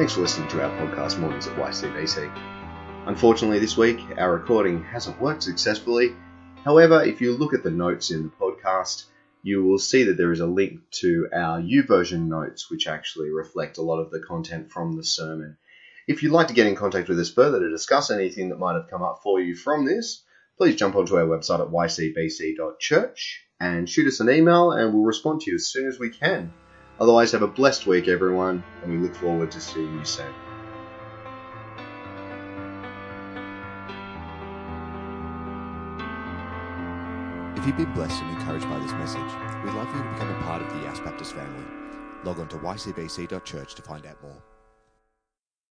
Thanks for listening to our podcast Mornings at YCBC. Unfortunately, this week our recording hasn't worked successfully. However, if you look at the notes in the podcast, you will see that there is a link to our YouVersion notes, which actually reflect a lot of the content from the sermon. If you'd like to get in contact with us further to discuss anything that might have come up for you from this, please jump onto our website at ycbc.church and shoot us an email, and we'll respond to you as soon as we can. Otherwise, have a blessed week, everyone, and we look forward to seeing you soon. If you've been blessed and encouraged by this message, we'd love for you to become a part of the Yass Baptist family. Log on to ycbc.church to find out more.